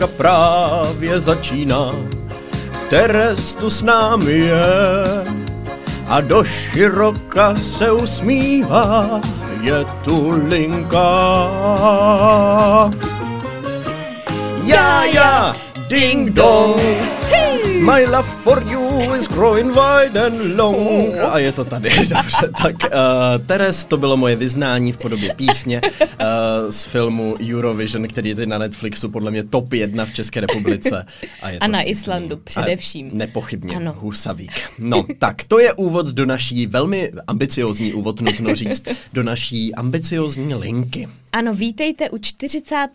linka právě začíná. Teres tu s námi je. A do široka se usmívá, je tu linka. Já, já, ding dong, My love for you is growing wide and long. A je to tady, dobře. Tak uh, Teres, to bylo moje vyznání v podobě písně uh, z filmu Eurovision, který je na Netflixu podle mě top jedna v České republice. A, je to a na vtipný. Islandu především. A nepochybně, ano. Husavík. No, tak to je úvod do naší velmi ambiciozní úvod, nutno říct, do naší ambiciozní linky. Ano, vítejte u 40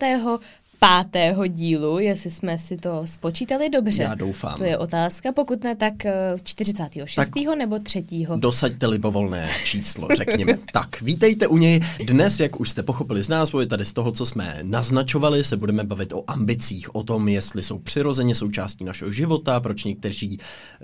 pátého dílu, jestli jsme si to spočítali dobře. Já doufám. To je otázka, pokud ne, tak 46. Tak nebo 3. Dosaďte libovolné číslo, řekněme. tak, vítejte u něj. Dnes, jak už jste pochopili z názvu, tady z toho, co jsme naznačovali, se budeme bavit o ambicích, o tom, jestli jsou přirozeně součástí našeho života, proč někteří,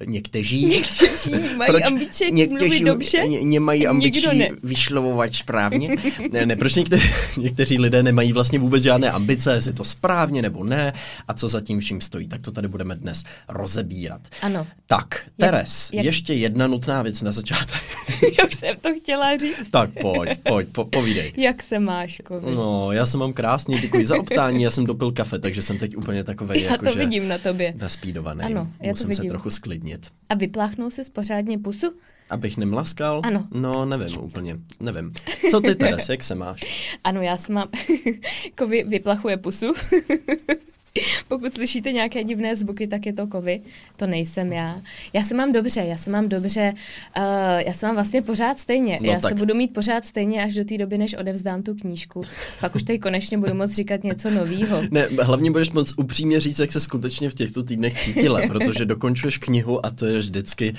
někteří, někteří mají proč ambice, někteří dobře, ně, nemají ambicí vyšlovovat správně. ne, ne, proč někteří, někteří lidé nemají vlastně vůbec žádné ambice, jestli to to správně nebo ne a co za tím vším stojí. Tak to tady budeme dnes rozebírat. Ano. Tak, Teres, jak, ještě jedna nutná věc na začátek. jak jsem to chtěla říct. tak pojď, pojď, po, povídej. Jak se máš, Kovi? No, já se mám krásně, děkuji za optání, já jsem dopil kafe, takže jsem teď úplně takový já jako, to vidím na tobě. Naspídovaný. Ano, já Musím to vidím. se trochu sklidnit. A vypláchnul jsi pořádně pusu? Abych nemlaskal? Ano. No, nevím úplně, nevím. Co ty, Teres, jak se máš? Ano, já se mám, jako vy, vyplachuje pusu. Pokud slyšíte nějaké divné zvuky, tak je to kovy. To nejsem já. Já se mám dobře, já se mám dobře. Uh, já se mám vlastně pořád stejně. No já tak. se budu mít pořád stejně až do té doby, než odevzdám tu knížku. Pak už tady konečně budu moct říkat něco nového. Ne, hlavně budeš moc upřímně říct, jak se skutečně v těchto týdnech cítila, protože dokončuješ knihu a to je vždycky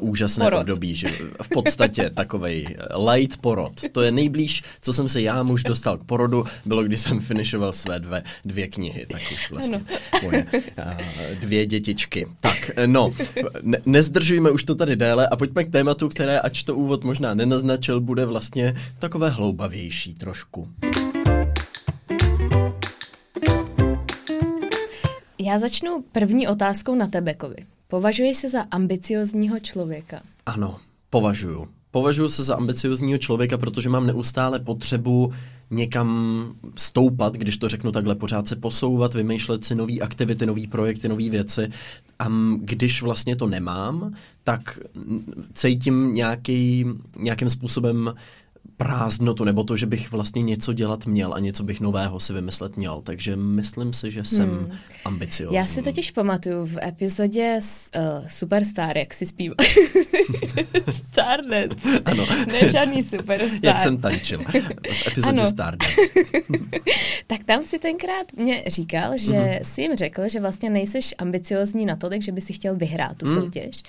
uh, úžasné porod. období. Že v podstatě takovej light porod. To je nejblíž, co jsem se já muž dostal k porodu, bylo, když jsem finišoval své dvě, dvě knihy. Tak už vlastně moje dvě dětičky. Tak, no, ne, nezdržujme už to tady déle a pojďme k tématu, které, ač to úvod možná nenaznačil, bude vlastně takové hloubavější trošku. Já začnu první otázkou na Tebekovi. Považuješ se za ambiciozního člověka? Ano, považuju. Považuji se za ambiciozního člověka, protože mám neustále potřebu někam stoupat, když to řeknu takhle, pořád se posouvat, vymýšlet si nové aktivity, nové projekty, nové věci. A když vlastně to nemám, tak cítím nějaký, nějakým způsobem prázdnotu, nebo to, že bych vlastně něco dělat měl a něco bych nového si vymyslet měl. Takže myslím si, že jsem hmm. ambiciozní. Já si totiž pamatuju v epizodě uh, Superstar, jak si zpíval. Starnet. Ano. Ne žádný Superstar. jak jsem tančil v epizodě Starnet. tak tam si tenkrát mě říkal, že mm-hmm. jsi jim řekl, že vlastně nejseš ambiciozní natolik, že by si chtěl vyhrát tu mm. soutěž.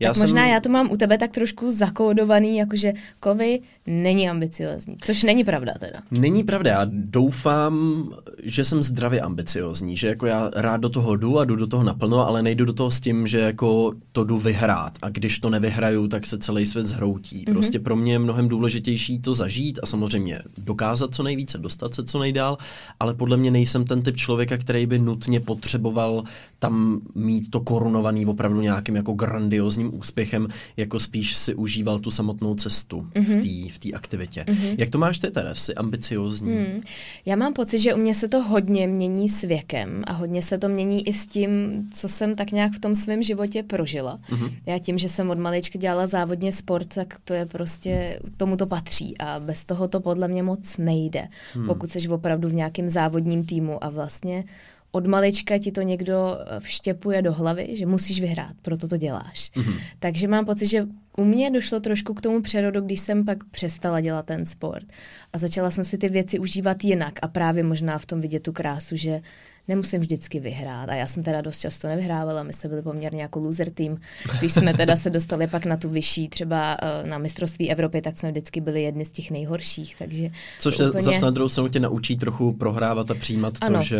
Já tak možná jsem... já to mám u tebe tak trošku zakódovaný, jakože kovy není ambiciozní, což není pravda teda. Není pravda, já doufám, že jsem zdravě ambiciozní, že jako já rád do toho jdu a jdu do toho naplno, ale nejdu do toho s tím, že jako to jdu vyhrát a když to nevyhraju, tak se celý svět zhroutí. Mm-hmm. Prostě pro mě je mnohem důležitější to zažít a samozřejmě dokázat co nejvíce, dostat se co nejdál, ale podle mě nejsem ten typ člověka, který by nutně potřeboval tam mít to korunovaný opravdu nějakým jako grandiozním úspěchem, jako spíš si užíval tu samotnou cestu mm-hmm. v té aktivitě. Mm-hmm. Jak to máš ty teda? Jsi ambiciozní? Mm. Já mám pocit, že u mě se to hodně mění s věkem a hodně se to mění i s tím, co jsem tak nějak v tom svém životě prožila. Mm-hmm. Já tím, že jsem od malička dělala závodně sport, tak to je prostě, tomu to patří a bez toho to podle mě moc nejde, mm. pokud jsi opravdu v nějakém závodním týmu a vlastně od malička ti to někdo eh, vštěpuje do hlavy, že musíš vyhrát, proto to děláš. Mm-hmm. Takže mám pocit, že u mě došlo trošku k tomu přerodu, když jsem pak přestala dělat ten sport. A začala jsem si ty věci užívat jinak a právě možná v tom vidět tu krásu, že nemusím vždycky vyhrát. A já jsem teda dost často nevyhrávala, my jsme byli poměrně jako loser tým. Když jsme teda se dostali pak na tu vyšší, třeba uh, na mistrovství Evropy, tak jsme vždycky byli jedni z těch nejhorších. Takže Což úplně... zase na druhou stranu tě naučí trochu prohrávat a přijímat ano. to, že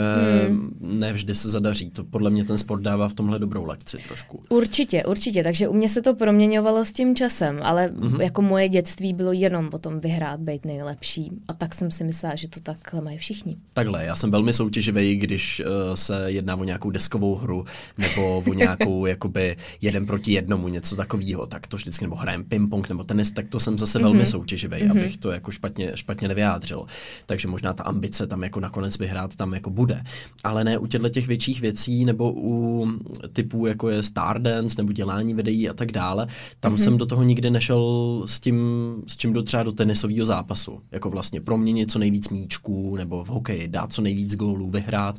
hmm. ne vždy se zadaří. To podle mě ten sport dává v tomhle dobrou lekci trošku. Určitě, určitě. Takže u mě se to proměňovalo s tím časem, ale mm-hmm. jako moje dětství bylo jenom o tom vyhrát, být nejlepší. A tak jsem si myslela, že to takhle mají všichni. Takhle, já jsem velmi soutěživý, když když uh, se jedná o nějakou deskovou hru nebo o nějakou jakoby jeden proti jednomu, něco takového, tak to vždycky, nebo hrajem ping-pong nebo tenis, tak to jsem zase mm-hmm. velmi soutěživý, mm-hmm. abych to jako špatně, špatně nevyjádřil. Takže možná ta ambice tam jako nakonec vyhrát tam jako bude. Ale ne u těchto těch větších věcí nebo u typů jako je Stardance nebo dělání videí a tak dále, tam mm-hmm. jsem do toho nikdy nešel s tím, s čím do třeba do tenisového zápasu. Jako vlastně proměnit co nejvíc míčků nebo v hokeji dát co nejvíc gólů, vyhrát,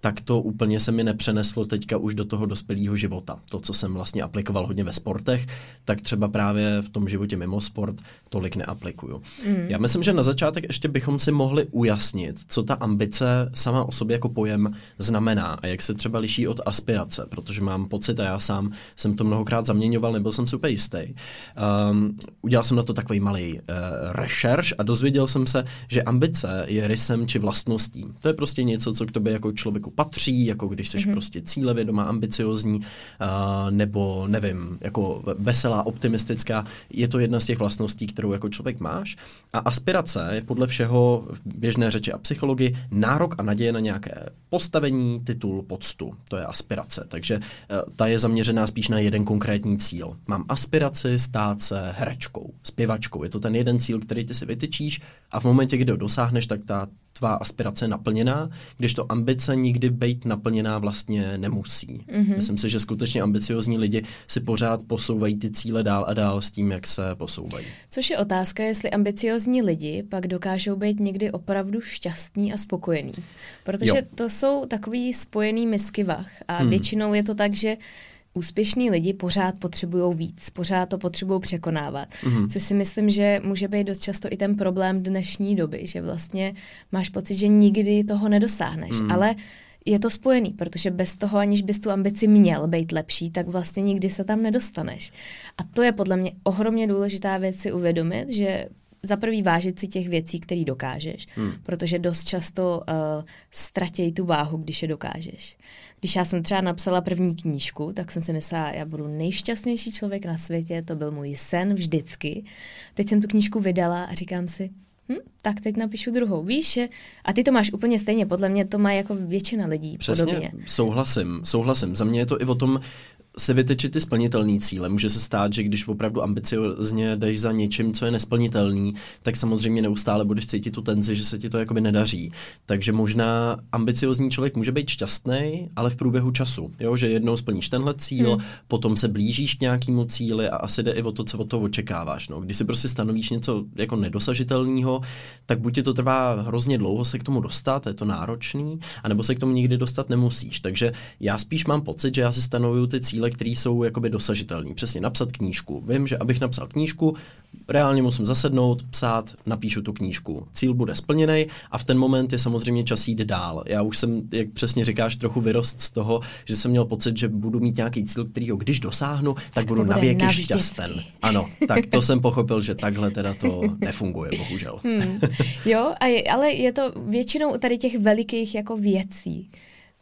tak to úplně se mi nepřeneslo teďka už do toho dospělého života. To, co jsem vlastně aplikoval hodně ve sportech, tak třeba právě v tom životě mimo sport tolik neaplikuju. Mm. Já myslím, že na začátek ještě bychom si mohli ujasnit, co ta ambice sama o sobě jako pojem znamená a jak se třeba liší od aspirace, protože mám pocit, a já sám jsem to mnohokrát zaměňoval, nebyl jsem super jistý. Um, udělal jsem na to takový malý uh, rešerš a dozvěděl jsem se, že ambice je rysem či vlastností. To je prostě něco, co k tobě jako člověku patří, jako když jsi mm-hmm. prostě cílevědomá, ambiciozní, uh, nebo nevím, jako veselá, optimistická. Je to jedna z těch vlastností, kterou jako člověk máš. A aspirace je podle všeho v běžné řeči a psychologii nárok a naděje na nějaké postavení, titul, poctu. To je aspirace. Takže uh, ta je zaměřená spíš na jeden konkrétní cíl. Mám aspiraci stát se herečkou, zpěvačkou. Je to ten jeden cíl, který ty si vytyčíš a v momentě, kdy ho dosáhneš, tak ta tvá aspirace naplněná, když to ambice nikdy být naplněná vlastně nemusí. Mm-hmm. Myslím si, že skutečně ambiciozní lidi si pořád posouvají ty cíle dál a dál s tím, jak se posouvají. Což je otázka, jestli ambiciozní lidi pak dokážou být někdy opravdu šťastní a spokojení. Protože jo. to jsou takový spojený misky vach a hmm. většinou je to tak, že úspěšní lidi pořád potřebují víc, pořád to potřebují překonávat. Mm-hmm. Což si myslím, že může být dost často i ten problém dnešní doby, že vlastně máš pocit, že nikdy toho nedosáhneš. Mm. Ale je to spojený, protože bez toho, aniž bys tu ambici měl být lepší, tak vlastně nikdy se tam nedostaneš. A to je podle mě ohromně důležitá věc si uvědomit, že za prvý vážit si těch věcí, které dokážeš, hmm. protože dost často uh, ztratějí tu váhu, když je dokážeš. Když já jsem třeba napsala první knížku, tak jsem si myslela, já budu nejšťastnější člověk na světě, to byl můj sen vždycky. Teď jsem tu knížku vydala a říkám si, hm, tak teď napíšu druhou. Víš, že... A ty to máš úplně stejně, podle mě to má jako většina lidí Přesně, podobně. souhlasím, souhlasím. Za mě je to i o tom se vytečit ty splnitelné cíle. Může se stát, že když opravdu ambiciozně jdeš za něčím, co je nesplnitelný, tak samozřejmě neustále budeš cítit tu tenzi, že se ti to jakoby nedaří. Takže možná ambiciozní člověk může být šťastný, ale v průběhu času. Jo? Že jednou splníš tenhle cíl, hmm. potom se blížíš k nějakému cíli a asi jde i o to, co od toho očekáváš. No. Když si prostě stanovíš něco jako nedosažitelného, tak buď ti to trvá hrozně dlouho se k tomu dostat, je to náročný, anebo se k tomu nikdy dostat nemusíš. Takže já spíš mám pocit, že já si stanovuju ty cíle cíle, které jsou jakoby dosažitelné. Přesně napsat knížku. Vím, že abych napsal knížku, reálně musím zasednout, psát, napíšu tu knížku. Cíl bude splněný a v ten moment je samozřejmě čas jít dál. Já už jsem, jak přesně říkáš, trochu vyrost z toho, že jsem měl pocit, že budu mít nějaký cíl, který ho když dosáhnu, tak, tak budu navěky šťasten. Ano, tak to jsem pochopil, že takhle teda to nefunguje, bohužel. Hmm. Jo, a je, ale je to většinou tady těch velikých jako věcí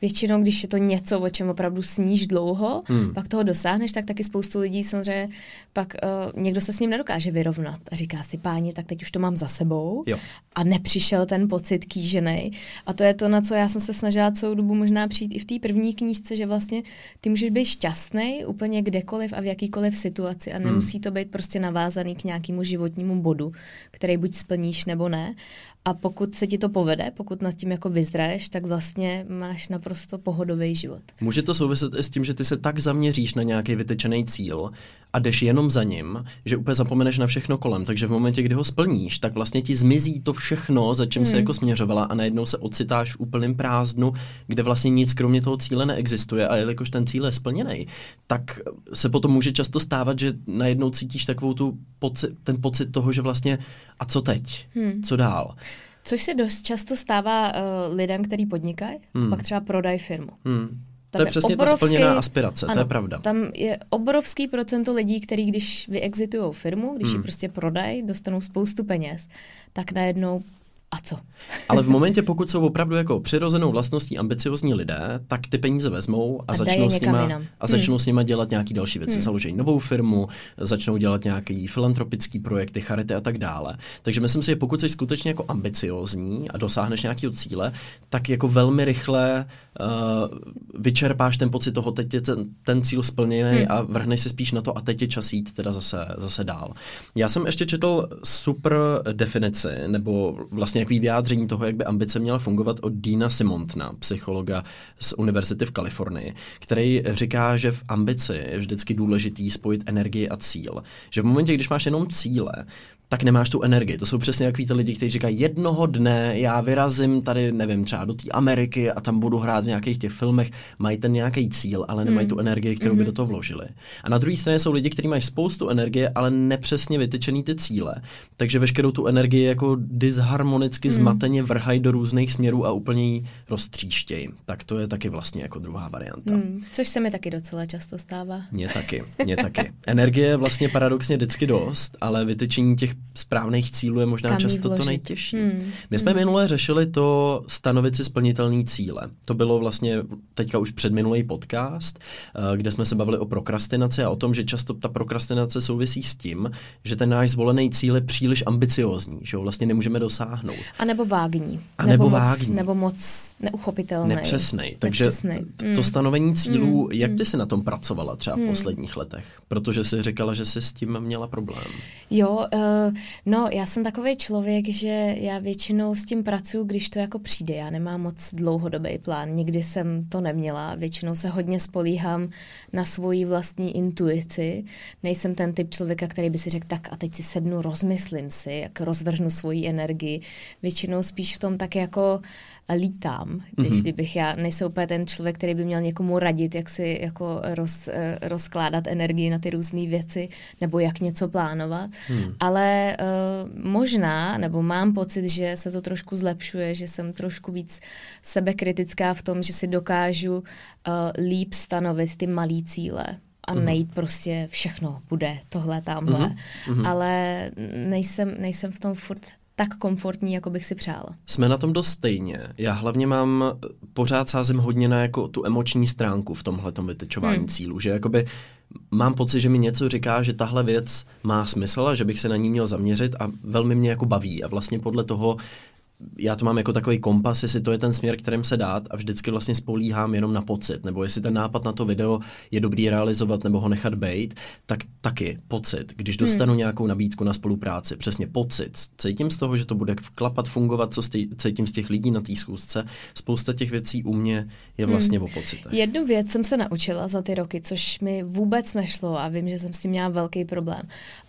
většinou, když je to něco, o čem opravdu sníš dlouho, hmm. pak toho dosáhneš, tak taky spoustu lidí samozřejmě pak uh, někdo se s ním nedokáže vyrovnat a říká si, páni, tak teď už to mám za sebou jo. a nepřišel ten pocit kýžený. A to je to, na co já jsem se snažila celou dobu možná přijít i v té první knížce, že vlastně ty můžeš být šťastný úplně kdekoliv a v jakýkoliv situaci a hmm. nemusí to být prostě navázaný k nějakému životnímu bodu, který buď splníš nebo ne. A pokud se ti to povede, pokud nad tím jako vyzraješ, tak vlastně máš naprosto pohodový život. Může to souviset i s tím, že ty se tak zaměříš na nějaký vytečený cíl a jdeš jenom za ním, že úplně zapomeneš na všechno kolem. Takže v momentě, kdy ho splníš, tak vlastně ti zmizí to všechno, za čím hmm. se jako směřovala a najednou se ocitáš v úplném prázdnu, kde vlastně nic kromě toho cíle neexistuje a jelikož ten cíl je splněný, tak se potom může často stávat, že najednou cítíš takovou tu poci- ten pocit toho, že vlastně a co teď? Hmm. Co dál? Což se dost často stává uh, lidem, kteří podnikají, hmm. pak třeba prodají firmu. Hmm. Tam to je, je přesně obrovský, ta splněná aspirace, ano, to je pravda. Tam je obrovský procento lidí, kteří když vyexitují firmu, když hmm. ji prostě prodají, dostanou spoustu peněz, tak najednou a co? Ale v momentě, pokud jsou opravdu jako přirozenou vlastností ambiciozní lidé, tak ty peníze vezmou a, a začnou, s nima, a začnou hmm. s nima dělat nějaký další věci. Hmm. Založí novou firmu, začnou dělat nějaký filantropický projekty, charity a tak dále. Takže myslím si, že pokud jsi skutečně jako ambiciozní a dosáhneš nějakého cíle, tak jako velmi rychle uh, vyčerpáš ten pocit toho, teď je ten, ten cíl splněný hmm. a vrhneš se spíš na to a teď je čas jít teda zase, zase dál. Já jsem ještě četl super definici, nebo vlastně jaký vyjádření toho, jak by ambice měla fungovat od Dina Simontna, psychologa z Univerzity v Kalifornii, který říká, že v ambici je vždycky důležitý spojit energii a cíl. Že v momentě, když máš jenom cíle, tak nemáš tu energii. To jsou přesně takový ty lidi, kteří říkají, jednoho dne já vyrazím tady, nevím, třeba do té Ameriky a tam budu hrát v nějakých těch filmech, mají ten nějaký cíl, ale nemají mm. tu energii, kterou mm-hmm. by do toho vložili. A na druhé straně jsou lidi, kteří mají spoustu energie, ale nepřesně vytyčený ty cíle. Takže veškerou tu energii jako disharmonicky mm. zmateně vrhají do různých směrů a úplně ji roztříštějí. Tak to je taky vlastně jako druhá varianta. Mm. Což se mi taky docela často stává. Mně taky, mně taky. Energie je vlastně paradoxně vždycky dost, ale vytyčení těch správných cílů je možná Kam často to nejtěžší. Hmm. My jsme hmm. minule řešili to stanovit si splnitelný cíle. To bylo vlastně teďka už předminulý podcast, eh, kde jsme se bavili o prokrastinaci a o tom, že často ta prokrastinace souvisí s tím, že ten náš zvolený cíl je příliš ambiciozní, že ho vlastně nemůžeme dosáhnout. A nebo vágní. A nebo, nebo vágní. Moc, nebo moc neuchopitelný. Nepřesnej. Takže Nepřesnej. to hmm. stanovení cílů, hmm. jak ty si na tom pracovala třeba v hmm. posledních letech? Protože jsi říkala, že jsi s tím měla problém. Jo, uh, no, já jsem takový člověk, že já většinou s tím pracuji, když to jako přijde. Já nemám moc dlouhodobý plán, nikdy jsem to neměla. Většinou se hodně spolíhám na svoji vlastní intuici. Nejsem ten typ člověka, který by si řekl, tak a teď si sednu, rozmyslím si, jak rozvrhnu svoji energii. Většinou spíš v tom tak jako lítám, když mm-hmm. kdybych já, nejsem úplně ten člověk, který by měl někomu radit, jak si jako roz, eh, rozkládat energii na ty různé věci, nebo jak něco plánovat, mm. ale uh, možná, nebo mám pocit, že se to trošku zlepšuje, že jsem trošku víc sebekritická v tom, že si dokážu uh, líp stanovit ty malý cíle a mm. nejít prostě všechno bude tohle, tamhle, mm-hmm. ale nejsem, nejsem v tom furt tak komfortní, jako bych si přála. Jsme na tom dost stejně. Já hlavně mám, pořád sázím hodně na jako tu emoční stránku v tomhle vytečování hmm. cílů, že jakoby mám pocit, že mi něco říká, že tahle věc má smysl a že bych se na ní měl zaměřit a velmi mě jako baví a vlastně podle toho já to mám jako takový kompas, jestli to je ten směr, kterým se dát a vždycky vlastně spolíhám jenom na pocit, nebo jestli ten nápad na to video je dobrý realizovat nebo ho nechat být, tak taky pocit. Když dostanu hmm. nějakou nabídku na spolupráci, přesně pocit. Cítím z toho, že to bude vklapat, fungovat, co cítím z těch lidí na té schůzce. Spousta těch věcí u mě je hmm. vlastně hmm. o pocitech. Jednu věc jsem se naučila za ty roky, což mi vůbec nešlo a vím, že jsem s tím měla velký problém.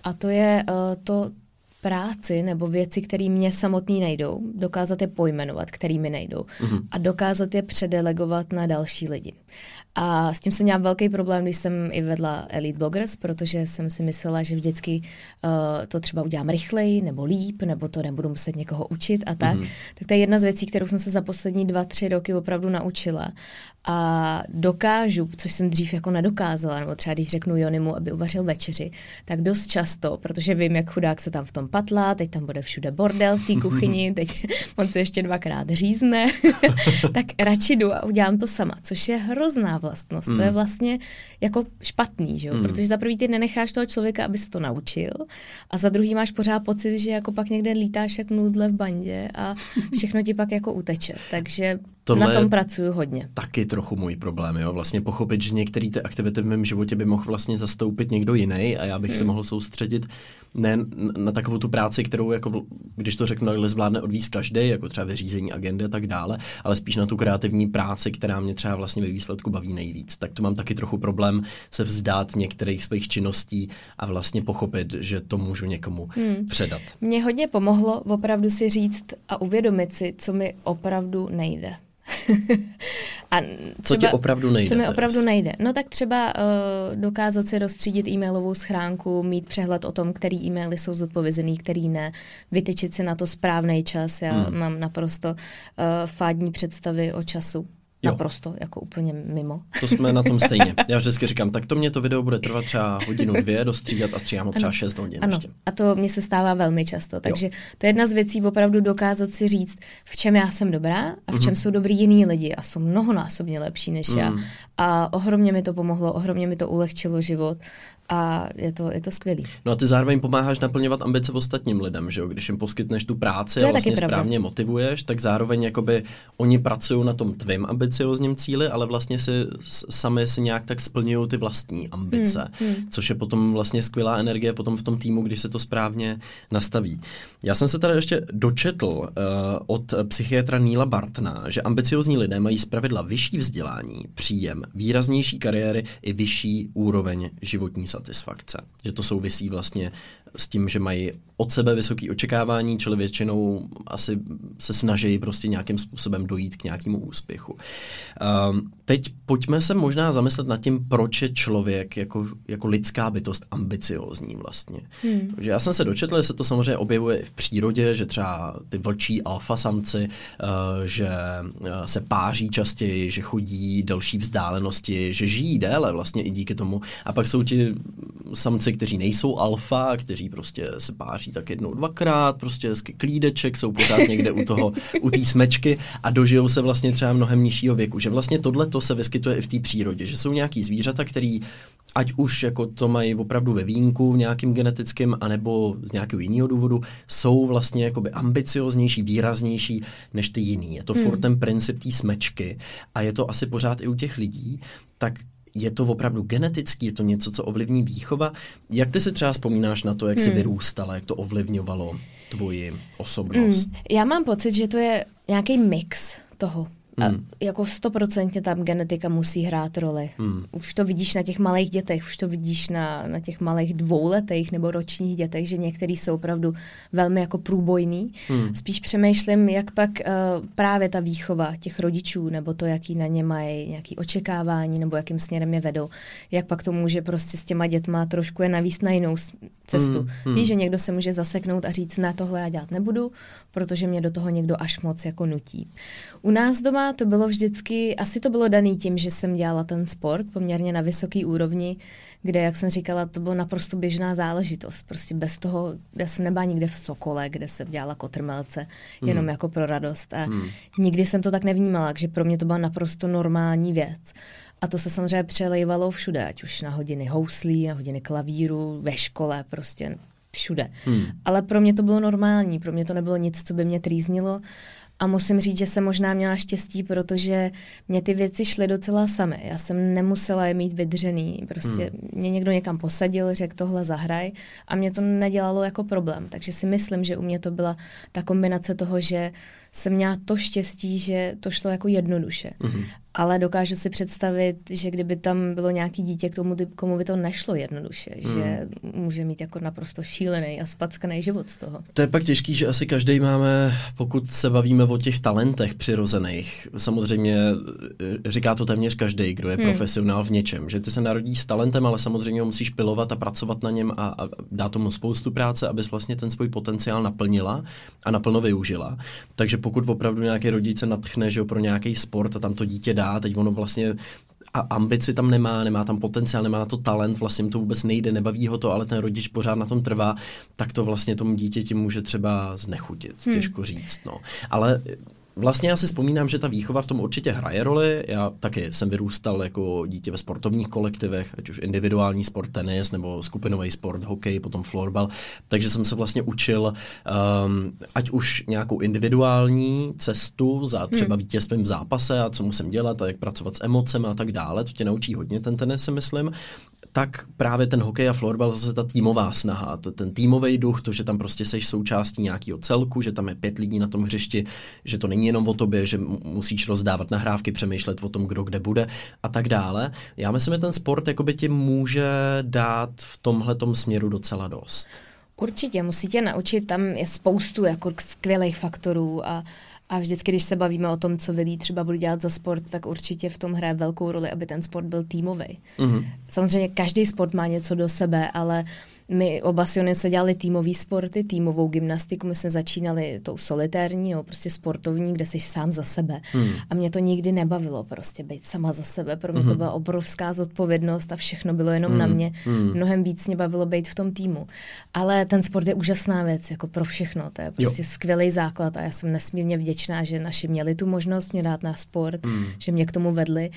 A to je uh, to práci nebo věci, které mě samotný nejdou, dokázat je pojmenovat, kterými nejdou mm-hmm. a dokázat je předelegovat na další lidi. A s tím jsem měla velký problém, když jsem i vedla Elite Bloggers, protože jsem si myslela, že vždycky uh, to třeba udělám rychleji nebo líp, nebo to nebudu muset někoho učit a tak. Mm-hmm. Tak to je jedna z věcí, kterou jsem se za poslední dva, tři roky opravdu naučila. A dokážu, což jsem dřív jako nedokázala, nebo třeba když řeknu Jonimu, aby uvařil večeři, tak dost často, protože vím, jak chudák se tam v tom patlá, teď tam bude všude bordel v té kuchyni, teď on se ještě dvakrát řízne, tak radši jdu a udělám to sama, což je hrozná vlastnost. Mm. To je hmm. vlastně jako špatný, že jo? Mm. protože za prvý ty nenecháš toho člověka, aby se to naučil a za druhý máš pořád pocit, že jako pak někde lítáš jak nudle v bandě a všechno ti pak jako uteče. Takže Tohle na tom pracuju hodně. Taky trochu můj problém, jo? Vlastně pochopit, že některé ty aktivity v mém životě by mohl vlastně zastoupit někdo jiný a já bych hmm. se mohl soustředit ne na takovou tu práci, kterou, jako, když to řeknu, takhle zvládne odvíz každý, jako třeba vyřízení agendy a tak dále, ale spíš na tu kreativní práci, která mě třeba vlastně ve výsledku baví nejvíc. Tak to mám taky trochu problém se vzdát některých svých činností a vlastně pochopit, že to můžu někomu hmm. předat. Mně hodně pomohlo opravdu si říct a uvědomit si, co mi opravdu nejde. a třeba, co ti opravdu nejde? Co mi opravdu nejde? No tak třeba uh, dokázat si rozstřídit e-mailovou schránku, mít přehled o tom, který e-maily jsou zodpovězený, který ne, vytyčit si na to správný čas. Já hmm. mám naprosto uh, fádní představy o času Jo. Naprosto, jako úplně mimo. To jsme na tom stejně. Já vždycky říkám, tak to mě to video bude trvat třeba hodinu, dvě, dostříhat a stříhám třeba šest hodin ano. ještě. A to mně se stává velmi často. Takže jo. to je jedna z věcí opravdu dokázat si říct, v čem já jsem dobrá a v čem mm-hmm. jsou dobrý jiní lidi a jsou mnohonásobně lepší než mm. já. A ohromně mi to pomohlo, ohromně mi to ulehčilo život a je to, je to skvělý. No a ty zároveň pomáháš naplňovat ambice ostatním lidem, že jo? Když jim poskytneš tu práci a vlastně správně motivuješ, tak zároveň jakoby oni pracují na tom tvým ambiciozním cíli, ale vlastně si sami si nějak tak splňují ty vlastní ambice, hmm, hmm. což je potom vlastně skvělá energie potom v tom týmu, když se to správně nastaví. Já jsem se tady ještě dočetl uh, od psychiatra Níla Bartna, že ambiciozní lidé mají zpravidla vyšší vzdělání, příjem, výraznější kariéry i vyšší úroveň životní satisfakce. Že to souvisí vlastně s tím, že mají od sebe vysoké očekávání, čili většinou asi se snaží prostě nějakým způsobem dojít k nějakému úspěchu. Um, teď pojďme se možná zamyslet nad tím, proč je člověk jako, jako lidská bytost ambiciózní vlastně. Hmm. Že já jsem se dočetl, že se to samozřejmě objevuje v přírodě, že třeba ty vlčí alfa samci, uh, že uh, se páří častěji, že chodí delší vzdálenosti, že žijí déle vlastně i díky tomu. A pak jsou ti samci, kteří nejsou alfa, kteří prostě se páří tak jednou, dvakrát, prostě hezky klídeček, jsou pořád někde u toho, u té smečky a dožijou se vlastně třeba mnohem nižšího věku. Že vlastně tohle to se vyskytuje i v té přírodě, že jsou nějaký zvířata, který ať už jako to mají opravdu ve vínku nějakým genetickým, anebo z nějakého jiného důvodu, jsou vlastně jakoby ambicioznější, výraznější než ty jiný. Je to hmm. furt ten princip té smečky a je to asi pořád i u těch lidí, tak je to opravdu genetický, je to něco, co ovlivní výchova. Jak ty si třeba vzpomínáš na to, jak jsi hmm. vyrůstala, jak to ovlivňovalo tvoji osobnost? Hmm. Já mám pocit, že to je nějaký mix toho. A hmm. jako stoprocentně tam genetika musí hrát roli. Hmm. Už to vidíš na těch malých dětech, už to vidíš na, na těch malých dvouletých nebo ročních dětech, že některý jsou opravdu velmi jako průbojný. Hmm. Spíš přemýšlím, jak pak uh, právě ta výchova těch rodičů, nebo to, jaký na ně mají nějaký očekávání, nebo jakým směrem je vedou, jak pak to může prostě s těma dětma trošku je navíc na jinou cestu. Hmm. Hmm. Víš, že někdo se může zaseknout a říct, na tohle já dělat nebudu, protože mě do toho někdo až moc jako nutí. U nás doma to bylo vždycky, asi to bylo daný tím, že jsem dělala ten sport poměrně na vysoký úrovni, kde, jak jsem říkala, to bylo naprosto běžná záležitost. Prostě bez toho, já jsem nebyla nikde v Sokole, kde jsem dělala kotrmelce, jenom mm. jako pro radost. A mm. nikdy jsem to tak nevnímala, že pro mě to byla naprosto normální věc. A to se samozřejmě přelejvalo všude, ať už na hodiny houslí, na hodiny klavíru, ve škole, prostě všude. Hmm. Ale pro mě to bylo normální, pro mě to nebylo nic, co by mě trýznilo a musím říct, že jsem možná měla štěstí, protože mě ty věci šly docela samy. Já jsem nemusela je mít vydřený. Prostě hmm. mě někdo někam posadil, řekl tohle zahraj a mě to nedělalo jako problém. Takže si myslím, že u mě to byla ta kombinace toho, že jsem měla to štěstí, že to šlo jako jednoduše. Mm-hmm. Ale dokážu si představit, že kdyby tam bylo nějaký dítě, k tomu, komu by to nešlo jednoduše, mm. že může mít jako naprosto šílený a spackaný život z toho. To je pak těžký, že asi každý máme, pokud se bavíme o těch talentech přirozených, samozřejmě eh, říká to téměř každý, kdo je mm. profesionál v něčem, že ty se narodí s talentem, ale samozřejmě ho musíš pilovat a pracovat na něm a, a dát tomu spoustu práce, abys vlastně ten svůj potenciál naplnila a naplno využila. Takže pokud opravdu nějaký rodič se natchne že jo, pro nějaký sport a tam to dítě dá, teď ono vlastně a ambici tam nemá, nemá tam potenciál, nemá na to talent, vlastně mu to vůbec nejde, nebaví ho to, ale ten rodič pořád na tom trvá, tak to vlastně tomu dítěti může třeba znechutit, hmm. těžko říct. No. Ale Vlastně já si vzpomínám, že ta výchova v tom určitě hraje roli. Já taky jsem vyrůstal jako dítě ve sportovních kolektivech, ať už individuální sport, tenis nebo skupinový sport, hokej, potom florbal. Takže jsem se vlastně učil um, ať už nějakou individuální cestu za třeba hmm. vítězstvím v zápase a co musím dělat a jak pracovat s emocemi a tak dále. To tě naučí hodně ten tenis, si myslím tak právě ten hokej a florbal zase ta týmová snaha, to, ten týmový duch, to, že tam prostě seš součástí nějakého celku, že tam je pět lidí na tom hřišti, že to není jenom o tobě, že musíš rozdávat nahrávky, přemýšlet o tom, kdo kde bude a tak dále. Já myslím, že ten sport jakoby ti může dát v tomhle směru docela dost. Určitě, musí tě naučit, tam je spoustu jako skvělých faktorů a a vždycky, když se bavíme o tom, co Vilí třeba budu dělat za sport, tak určitě v tom hraje velkou roli, aby ten sport byl týmový. Mm-hmm. Samozřejmě každý sport má něco do sebe, ale My oba s Jonem se dělali týmový sporty, týmovou gymnastiku, my jsme začínali tou solitérní, nebo prostě sportovní, kde jsi sám za sebe. Hmm. A mě to nikdy nebavilo prostě být sama za sebe. Pro mě hmm. to byla obrovská zodpovědnost a všechno bylo jenom hmm. na mě. Hmm. Mnohem víc mě bavilo být v tom týmu. Ale ten sport je úžasná věc, jako pro všechno. To je prostě jo. skvělý základ a já jsem nesmírně vděčná, že naši měli tu možnost mě dát na sport, hmm. že mě k tomu vedli.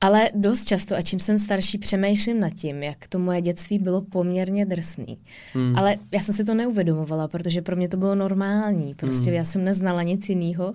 Ale dost často, a čím jsem starší, přemýšlím nad tím, jak to moje dětství bylo poměrně drsný. Hmm. Ale já jsem si to neuvědomovala, protože pro mě to bylo normální. Prostě hmm. já jsem neznala nic jiného.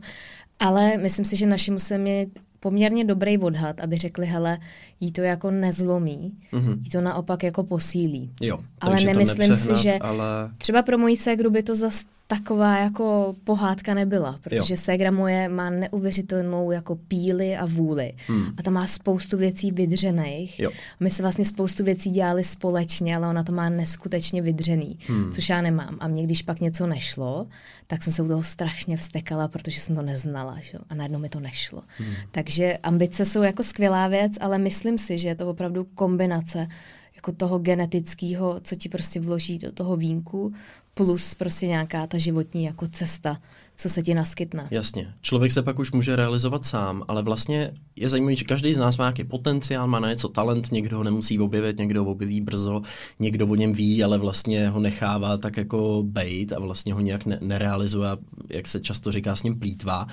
Ale myslím si, že naši musí mít poměrně dobrý odhad, aby řekli, hele, jí to jako nezlomí, mm-hmm. jí to naopak jako posílí. Jo, ale nemyslím si, že ale... třeba pro moji ségru by to zase taková jako pohádka nebyla, protože jo. Segra moje má neuvěřitelnou jako píly a vůli hmm. a tam má spoustu věcí vydřených. Jo. My se vlastně spoustu věcí dělali společně, ale ona to má neskutečně vydřený, hmm. což já nemám. A mě, když pak něco nešlo, tak jsem se u toho strašně vstekala, protože jsem to neznala že? a najednou mi to nešlo. Hmm. Takže ambice jsou jako skvělá věc, ale myslím si, že je to opravdu kombinace jako toho genetického, co ti prostě vloží do toho vínku, plus prostě nějaká ta životní jako cesta, co se ti naskytne. Jasně. Člověk se pak už může realizovat sám, ale vlastně je zajímavé, že každý z nás má nějaký potenciál, má na něco talent, někdo ho nemusí objevit, někdo ho objeví brzo, někdo o něm ví, ale vlastně ho nechává tak jako bejt a vlastně ho nějak ne- nerealizuje, jak se často říká, s ním plítvá.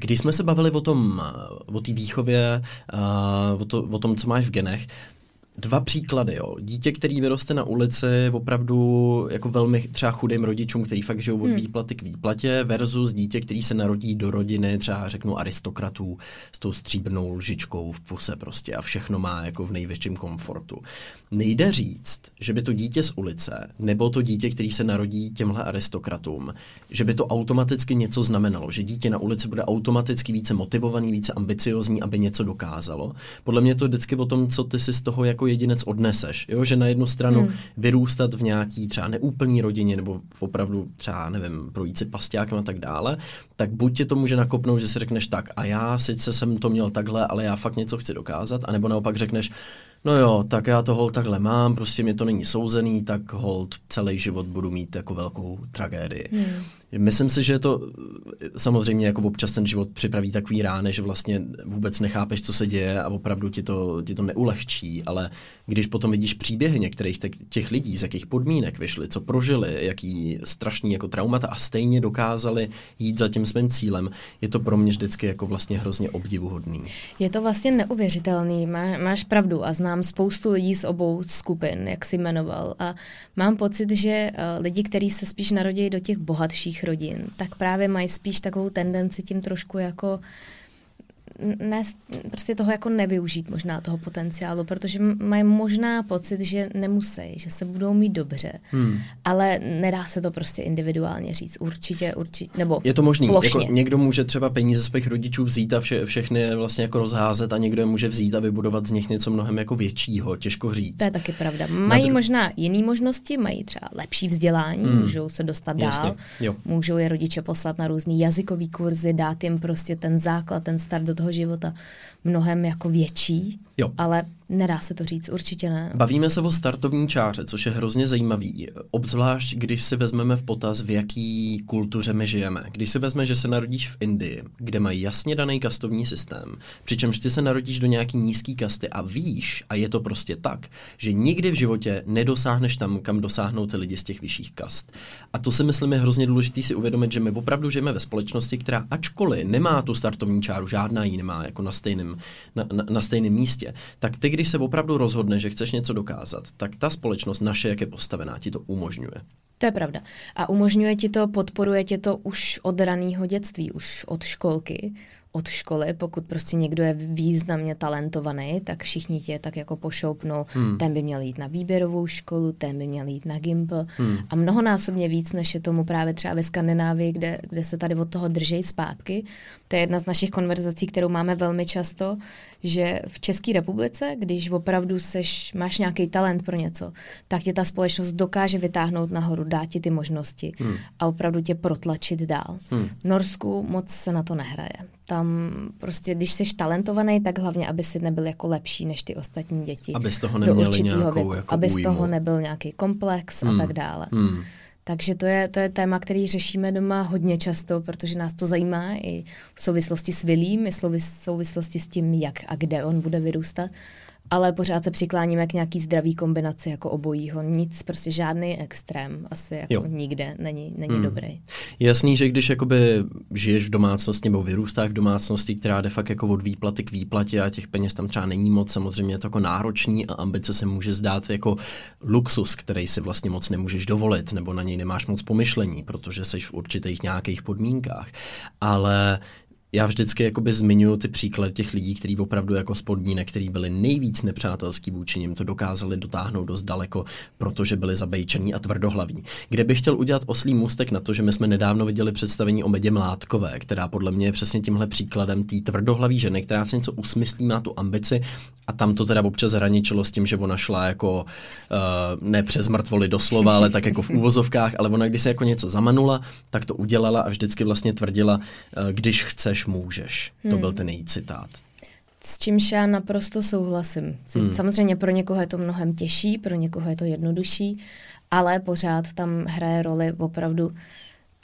Když jsme se bavili o tom, o té výchově, o, to, o tom, co máš v genech, Dva příklady, jo. Dítě, který vyroste na ulici opravdu jako velmi třeba chudým rodičům, který fakt žijou od hmm. výplaty k výplatě, versus dítě, který se narodí do rodiny, třeba řeknu aristokratů s tou stříbrnou lžičkou v puse prostě a všechno má jako v největším komfortu. Nejde říct, že by to dítě z ulice, nebo to dítě, který se narodí těmhle aristokratům, že by to automaticky něco znamenalo, že dítě na ulici bude automaticky více motivovaný, více ambiciozní, aby něco dokázalo. Podle mě to je vždycky o tom, co ty si z toho jako jedinec odneseš. Jo? Že na jednu stranu hmm. vyrůstat v nějaký třeba neúplný rodině nebo v opravdu třeba, nevím, projít si pastěákem a tak dále, tak buď tě to může nakopnout, že si řekneš tak a já sice jsem to měl takhle, ale já fakt něco chci dokázat, anebo naopak řekneš, no jo, tak já to hold takhle mám, prostě mě to není souzený, tak hold celý život budu mít jako velkou tragédii. Hmm. Myslím si, že to samozřejmě jako občas ten život připraví takový rány, že vlastně vůbec nechápeš, co se děje a opravdu ti to, ti to neulehčí, ale když potom vidíš příběhy některých těch lidí, z jakých podmínek vyšli, co prožili, jaký strašný jako traumata a stejně dokázali jít za tím svým cílem, je to pro mě vždycky jako vlastně hrozně obdivuhodný. Je to vlastně neuvěřitelný, Má, máš pravdu a znám spoustu lidí z obou skupin, jak jsi jmenoval a mám pocit, že uh, lidi, kteří se spíš narodí do těch bohatších rodin, tak právě mají spíš takovou tendenci tím trošku jako ne, prostě toho jako nevyužít možná toho potenciálu, protože mají možná pocit, že nemusí, že se budou mít dobře, hmm. ale nedá se to prostě individuálně říct, určitě, určitě, nebo Je to možný, jako někdo může třeba peníze svých rodičů vzít a vše, všechny vlastně jako rozházet a někdo je může vzít a vybudovat z nich něco mnohem jako většího, těžko říct. To je taky pravda. Mají dru... možná jiné možnosti, mají třeba lepší vzdělání, hmm. můžou se dostat dál, jo. můžou je rodiče poslat na různý jazykový kurzy, dát jim prostě ten základ, ten start do toho života mnohem jako větší, jo. ale Nedá se to říct, určitě ne. Bavíme se o startovní čáře, což je hrozně zajímavý. Obzvlášť, když si vezmeme v potaz, v jaký kultuře my žijeme. Když si vezme, že se narodíš v Indii, kde mají jasně daný kastovní systém, přičemž ty se narodíš do nějaký nízký kasty a víš, a je to prostě tak, že nikdy v životě nedosáhneš tam, kam dosáhnou ty lidi z těch vyšších kast. A to si myslím je hrozně důležité si uvědomit, že my opravdu žijeme ve společnosti, která ačkoliv nemá tu startovní čáru, žádná ji nemá jako na stejném, na, na, na stejném místě, tak ty, když se opravdu rozhodne, že chceš něco dokázat, tak ta společnost naše, jak je postavená, ti to umožňuje. To je pravda. A umožňuje ti to, podporuje tě to už od raného dětství, už od školky od školy, pokud prostě někdo je významně talentovaný, tak všichni tě tak jako pošoupnou, hmm. ten by měl jít na výběrovou školu, ten by měl jít na Gimpl hmm. a mnohonásobně víc, než je tomu právě třeba ve Skandinávii, kde, kde se tady od toho drží zpátky. To je jedna z našich konverzací, kterou máme velmi často, že v České republice, když opravdu seš, máš nějaký talent pro něco, tak tě ta společnost dokáže vytáhnout nahoru, dá ti ty možnosti hmm. a opravdu tě protlačit dál. Hmm. V Norsku moc se na to nehraje tam prostě, když jsi talentovaný, tak hlavně, aby si nebyl jako lepší než ty ostatní děti. Aby z toho neměli nějakou věku, jako Aby z toho nebyl nějaký komplex hmm. a tak dále. Hmm. Takže to je, to je téma, který řešíme doma hodně často, protože nás to zajímá i v souvislosti s Vilím, i v souvislosti s tím, jak a kde on bude vyrůstat ale pořád se přikláníme k nějaký zdravý kombinaci jako obojího. Nic, prostě žádný extrém asi jako jo. nikde není, není hmm. dobrý. Jasný, že když jakoby žiješ v domácnosti nebo vyrůstáš v domácnosti, která jde fakt jako od výplaty k výplatě a těch peněz tam třeba není moc, samozřejmě je to jako náročný a ambice se může zdát jako luxus, který si vlastně moc nemůžeš dovolit nebo na něj nemáš moc pomyšlení, protože jsi v určitých nějakých podmínkách. Ale já vždycky jakoby zmiňuji ty příklady těch lidí, kteří opravdu jako z podmínek, který byli nejvíc nepřátelský vůči nim, to dokázali dotáhnout dost daleko, protože byli zabejčení a tvrdohlaví. Kde bych chtěl udělat oslý můstek na to, že my jsme nedávno viděli představení o Medě Mládkové, která podle mě je přesně tímhle příkladem té tvrdohlaví ženy, která se něco usmyslí, má tu ambici a tam to teda občas hraničilo s tím, že ona šla jako uh, ne přes mrtvoli doslova, ale tak jako v úvozovkách, ale ona když se jako něco zamanula, tak to udělala a vždycky vlastně tvrdila, uh, když chceš, můžeš. Hmm. To byl ten její citát. S čímž já naprosto souhlasím. Hmm. Samozřejmě pro někoho je to mnohem těžší, pro někoho je to jednodušší, ale pořád tam hraje roli opravdu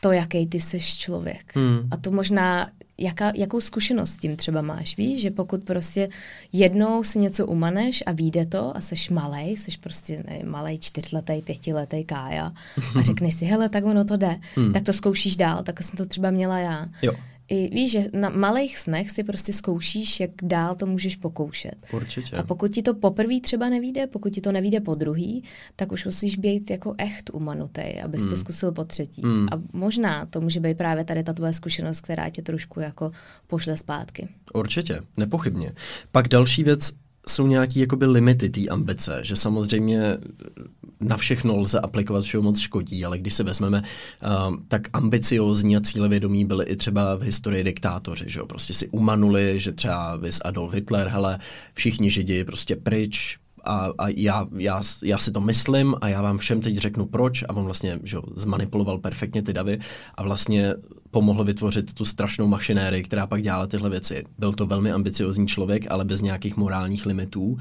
to, jaký ty jsi člověk. Hmm. A to možná, jaká, jakou zkušenost s tím třeba máš, víš, že pokud prostě jednou si něco umaneš a vyjde to a seš malej, seš prostě ne, malej čtyřletý, pětiletý kája a řekneš si, hele, tak ono to jde, hmm. tak to zkoušíš dál, tak jsem to třeba měla já. Jo i víš, že na malých snech si prostě zkoušíš, jak dál to můžeš pokoušet. Určitě. A pokud ti to poprvé třeba nevíde, pokud ti to nevíde po druhý, tak už musíš být jako echt umanutý, abys mm. to hmm. zkusil po třetí. Mm. A možná to může být právě tady ta tvoje zkušenost, která tě trošku jako pošle zpátky. Určitě, nepochybně. Pak další věc, jsou nějaký jakoby limity té ambice, že samozřejmě na všechno lze aplikovat, všeho moc škodí, ale když se vezmeme, uh, tak ambiciozní a cílevědomí byli i třeba v historii diktátoři, že jo, prostě si umanuli, že třeba vys Adolf Hitler, hele, všichni židi prostě pryč, a, a já, já, já si to myslím a já vám všem teď řeknu proč. A on vlastně že, zmanipuloval perfektně ty davy a vlastně pomohl vytvořit tu strašnou mašinérii, která pak dělala tyhle věci. Byl to velmi ambiciozní člověk, ale bez nějakých morálních limitů,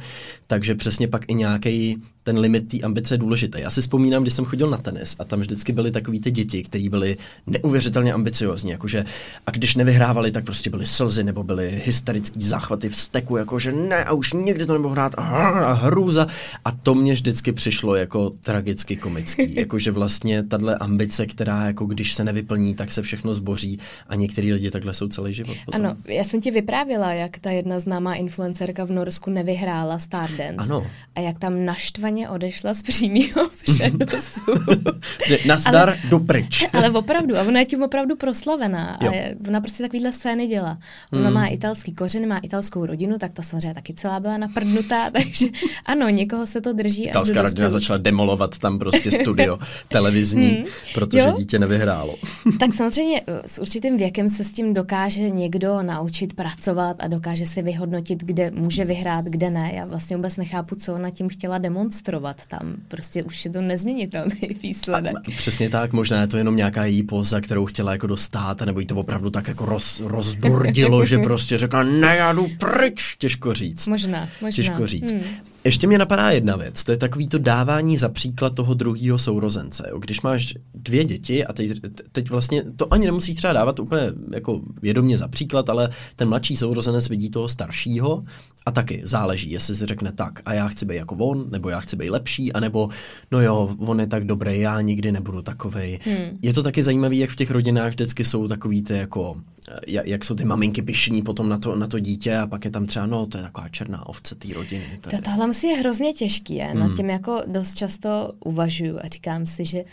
takže přesně pak i nějaký ten limit té ambice je důležitý. Já si vzpomínám, když jsem chodil na tenis a tam vždycky byly takový ty děti, kteří byli neuvěřitelně ambiciozní, jakože a když nevyhrávali, tak prostě byly slzy nebo byly hysterický záchvaty v steku, jakože ne a už nikdy to nebudu hrát a, a hrůza. A to mě vždycky přišlo jako tragicky komický, jakože vlastně tahle ambice, která jako když se nevyplní, tak se všechno zboří a některý lidi takhle jsou celý život. Potom. Ano, já jsem ti vyprávila, jak ta jedna známá influencerka v Norsku nevyhrála Stardance. Ano. A jak tam naštvaně odešla z přímého přenosu. Nazdar, ale, do pryč. ale opravdu, a ona je tím opravdu proslavená. Jo. A je, ona prostě takovýhle scény dělá. Ona hmm. má italský kořen, má italskou rodinu, tak ta samozřejmě taky celá byla naprdnutá, takže ano, někoho se to drží. Italská rodina začala demolovat tam prostě studio televizní, hmm. protože jo? dítě nevyhrálo. tak samozřejmě s určitým věkem se s tím dokáže někdo naučit pracovat a dokáže si vyhodnotit, kde může vyhrát, kde ne. Já vlastně vůbec nechápu, co ona tím chtěla demonstrovat tam. Prostě už je to nezměnitelný výsledek. A, přesně tak, možná je to jenom nějaká její poza, kterou chtěla jako dostat, nebo jí to opravdu tak jako roz, rozdurdilo, že prostě řekla, ne, já jdu pryč, těžko říct. Možná, možná. Těžko říct. Hmm. Ještě mě napadá jedna věc, to je takový to dávání za příklad toho druhého sourozence. Když máš dvě děti a teď, teď vlastně to ani nemusíš třeba dávat úplně jako vědomě za příklad, ale ten mladší sourozenec vidí toho staršího a taky záleží, jestli si řekne tak a já chci být jako on, nebo já chci být lepší, anebo no jo, on je tak dobrý, já nikdy nebudu takovej. Hmm. Je to taky zajímavé, jak v těch rodinách vždycky jsou takový ty jako, jak, jak jsou ty maminky pišní potom na to, na to dítě a pak je tam třeba, no to je taková černá ovce té rodiny. To, tohle musí je hrozně těžký, je. Hmm. nad tím jako dost často uvažuju a říkám si, že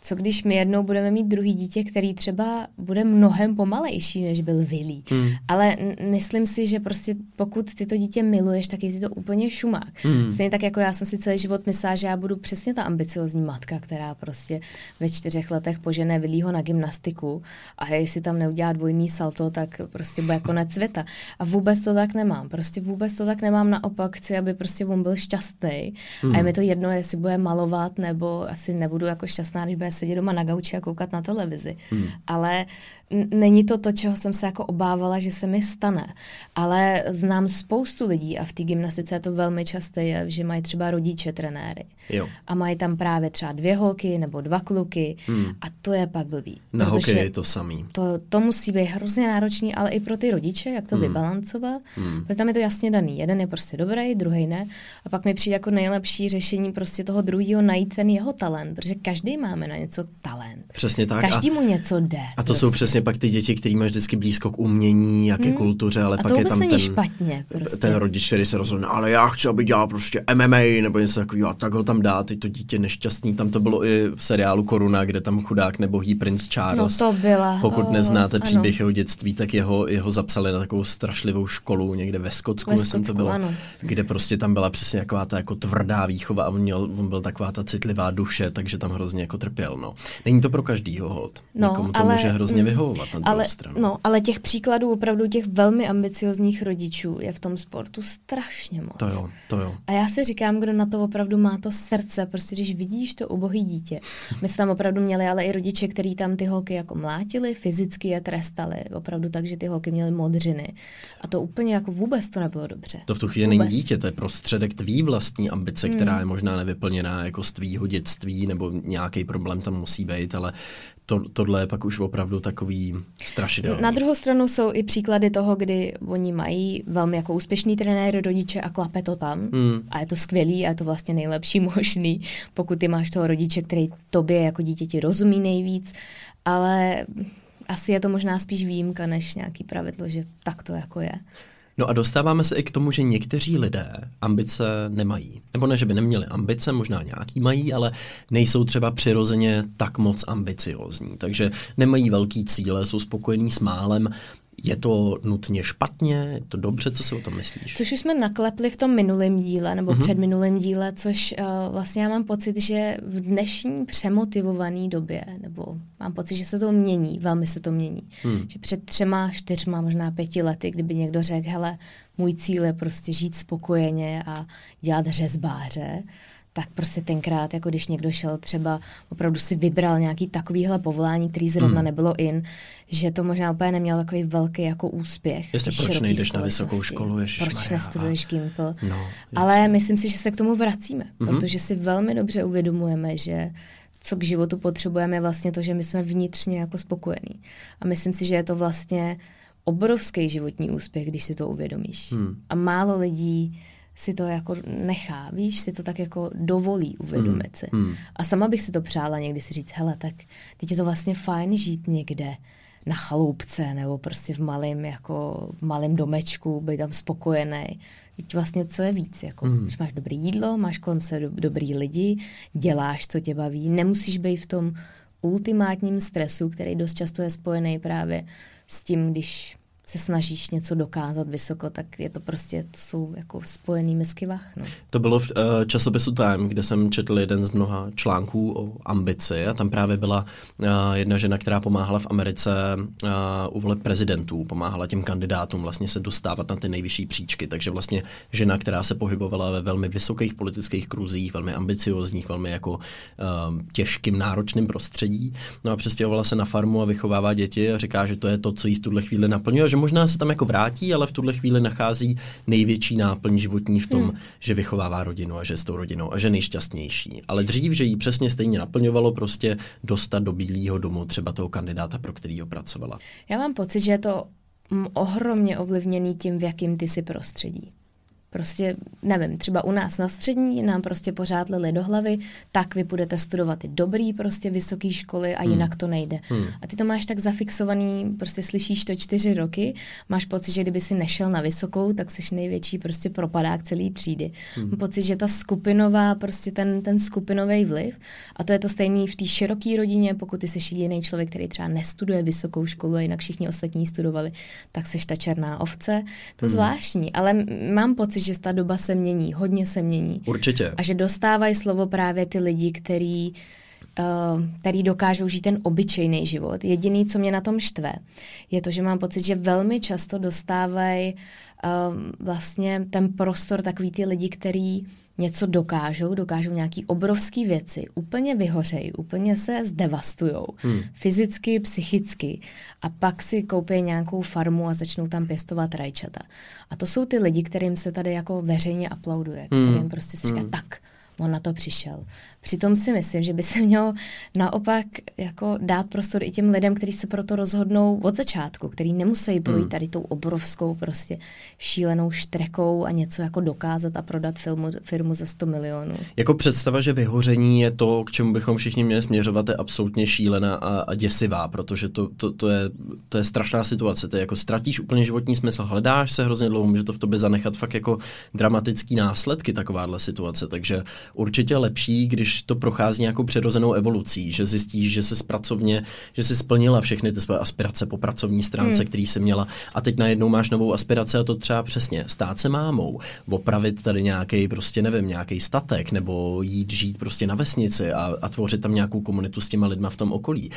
co když my jednou budeme mít druhý dítě, který třeba bude mnohem pomalejší, než byl Willy. Hmm. Ale myslím si, že prostě pokud ty to dítě miluješ, tak je si to úplně šumák. Hmm. Stejně tak jako já jsem si celý život myslela, že já budu přesně ta ambiciozní matka, která prostě ve čtyřech letech požene Willýho na gymnastiku a jestli tam neudělá dvojný salto, tak prostě bude konec světa. A vůbec to tak nemám. Prostě vůbec to tak nemám. Naopak chci, aby prostě on byl šťastný. Hmm. A je mi to jedno, jestli bude malovat, nebo asi nebudu jako šťastná, když bude sedět doma na gauči a koukat na televizi. Hmm. Ale není to to, čeho jsem se jako obávala, že se mi stane. Ale znám spoustu lidí a v té gymnastice je to velmi časté, je, že mají třeba rodiče trenéry. Jo. A mají tam právě třeba dvě holky nebo dva kluky hmm. a to je pak blbý. Na hokej je to samý. To, to musí být hrozně náročný, ale i pro ty rodiče, jak to hmm. vybalancovat. Hmm. Protože tam je to jasně daný. Jeden je prostě dobrý, druhý ne. A pak mi přijde jako nejlepší řešení prostě toho druhého najít ten jeho talent, protože každý máme na něco talent. Přesně tak. Každý mu něco jde. A to prostě. jsou přesně pak ty děti, který máš vždycky blízko k umění, jaké hmm. kultuře, ale a pak je tam není ten, špatně, prostě. ten rodič, který se rozhodne, ale já chci, aby dělal prostě MMA nebo něco takového, a tak ho tam dá, teď to dítě nešťastný. Tam to bylo i v seriálu Koruna, kde tam chudák nebohý princ Charles. No to byla. Pokud oh, neznáte příběh ano. jeho dětství, tak jeho, jeho zapsali na takovou strašlivou školu někde ve Skotsku, Ve myslím to Skotsku, bylo, ano. kde prostě tam byla přesně taková ta jako tvrdá výchova a on, měl, on byl taková ta citlivá duše, takže tam hrozně jako trpěl. No. Není to pro každýho hod. No, Někomu to ale- může hrozně mm, vyhovovat na druhou Ale, stranu. no, ale těch příkladů opravdu těch velmi ambiciozních rodičů je v tom sportu strašně moc. To jo, to jo. A já si říkám, kdo na to opravdu má to srdce, prostě když vidíš to ubohý dítě. My jsme tam opravdu měli ale i rodiče, kteří tam ty holky jako mlátili, fyzicky je trestali, opravdu tak, že ty holky měly modřiny. A to úplně jako vůbec to nebylo dobře. To v tu chvíli Vůbec. není dítě, to je prostředek tvý vlastní ambice, která je možná nevyplněná jako z tvýho dětství, nebo nějaký problém tam musí být, ale to, tohle je pak už opravdu takový strašidelný. Na druhou stranu jsou i příklady toho, kdy oni mají velmi jako úspěšný trenér, rodiče a klape to tam. Hmm. A je to skvělý a je to vlastně nejlepší možný, pokud ty máš toho rodiče, který tobě jako dítěti rozumí nejvíc, ale asi je to možná spíš výjimka než nějaký pravidlo, že tak to jako je. No a dostáváme se i k tomu, že někteří lidé ambice nemají. Nebo ne, že by neměli ambice, možná nějaký mají, ale nejsou třeba přirozeně tak moc ambiciozní. Takže nemají velký cíle, jsou spokojení s málem. Je to nutně špatně? Je to dobře? Co si o tom myslíš? Což už jsme naklepli v tom minulém díle, nebo mm-hmm. předminulém díle, což uh, vlastně já mám pocit, že v dnešní přemotivované době, nebo mám pocit, že se to mění, velmi se to mění. Hmm. Že před třema, čtyřma, možná pěti lety, kdyby někdo řekl, hele, můj cíl je prostě žít spokojeně a dělat řezbáře, tak prostě tenkrát, jako když někdo šel třeba, opravdu si vybral nějaký takovýhle povolání, který zrovna Hmm. nebylo in, že to možná úplně neměl takový velký jako úspěch. Jestli proč nejdeš na vysokou školu, ježišmarja, Proč nestuduješ Gimpl? No, Ale jasně. myslím si, že se k tomu vracíme, Mhm. protože si velmi dobře uvědomujeme, že co k životu potřebujeme je vlastně to, že my jsme vnitřně jako spokojení. A myslím si, že je to vlastně obrovský životní úspěch, když si to uvědomíš. Hmm. A málo lidí si to jako nechá, víš, si to tak jako dovolí uvědomit si. Hmm. A sama bych si to přála někdy si říct, hele, tak teď je to vlastně fajn žít někde na chaloupce nebo prostě v malém jako v malém domečku, být tam spokojený. Teď vlastně co je víc, jako, mm. když máš dobré jídlo, máš kolem sebe do, dobrý lidi, děláš, co tě baví, nemusíš být v tom ultimátním stresu, který dost často je spojený právě s tím, když se snažíš něco dokázat vysoko, tak je to prostě, to jsou jako spojený misky vach. No. To bylo v uh, časopisu Time, kde jsem četl jeden z mnoha článků o ambici a tam právě byla uh, jedna žena, která pomáhala v Americe uh, u voleb prezidentů, pomáhala těm kandidátům vlastně se dostávat na ty nejvyšší příčky, takže vlastně žena, která se pohybovala ve velmi vysokých politických kruzích, velmi ambiciozních, velmi jako uh, těžkým, náročným prostředí. No a přestěhovala se na farmu a vychovává děti a říká, že to je to, co jí v tuhle chvíli naplňuje, že možná se tam jako vrátí, ale v tuhle chvíli nachází největší náplň životní v tom, hmm. že vychovává rodinu a že je s tou rodinou a že je nejšťastnější. Ale dřív, že jí přesně stejně naplňovalo prostě dostat do bílého domu třeba toho kandidáta, pro kterýho pracovala. Já mám pocit, že je to mm, ohromně ovlivněný tím, v jakým ty si prostředí. Prostě, nevím, třeba u nás na střední nám prostě pořád lili do hlavy, tak vy budete studovat ty dobrý prostě vysoké školy a jinak to nejde. Hmm. A ty to máš tak zafixovaný, prostě slyšíš to čtyři roky, máš pocit, že kdyby si nešel na vysokou, tak jsi největší prostě propadák celý třídy. Hmm. Mám pocit, že ta skupinová, prostě ten, ten skupinový vliv, a to je to stejný v té široké rodině, pokud ty jsi jediný člověk, který třeba nestuduje vysokou školu a jinak všichni ostatní studovali, tak seš ta černá ovce. To hmm. zvláštní, ale mám pocit, že ta doba se mění, hodně se mění. Určitě. A že dostávají slovo právě ty lidi, který který dokážou žít ten obyčejný život. Jediný, co mě na tom štve, je to, že mám pocit, že velmi často dostávají um, vlastně ten prostor takový ty lidi, který něco dokážou, dokážou nějaký obrovský věci, úplně vyhořejí, úplně se zdevastujou, hmm. fyzicky, psychicky a pak si koupí nějakou farmu a začnou tam pěstovat rajčata. A to jsou ty lidi, kterým se tady jako veřejně aplauduje, hmm. kterým prostě si říká, hmm. tak, on na to přišel. Přitom si myslím, že by se mělo naopak jako dát prostor i těm lidem, kteří se pro to rozhodnou od začátku, který nemusí projít hmm. tady tou obrovskou prostě šílenou štrekou a něco jako dokázat a prodat filmu, firmu za 100 milionů. Jako představa, že vyhoření je to, k čemu bychom všichni měli směřovat, je absolutně šílená a, a děsivá, protože to, to, to, je, to je strašná situace. To je jako ztratíš úplně životní smysl, hledáš se hrozně dlouho, může to v tobě zanechat fakt jako dramatický následky takováhle situace, takže určitě lepší, když to prochází nějakou přirozenou evolucí, že zjistíš, že se pracovně, že jsi splnila všechny ty své aspirace po pracovní stránce, hmm. který jsi měla a teď najednou máš novou aspiraci a to třeba přesně stát se mámou, opravit tady nějaký prostě nevím, nějaký statek nebo jít žít prostě na vesnici a, a tvořit tam nějakou komunitu s těma lidma v tom okolí.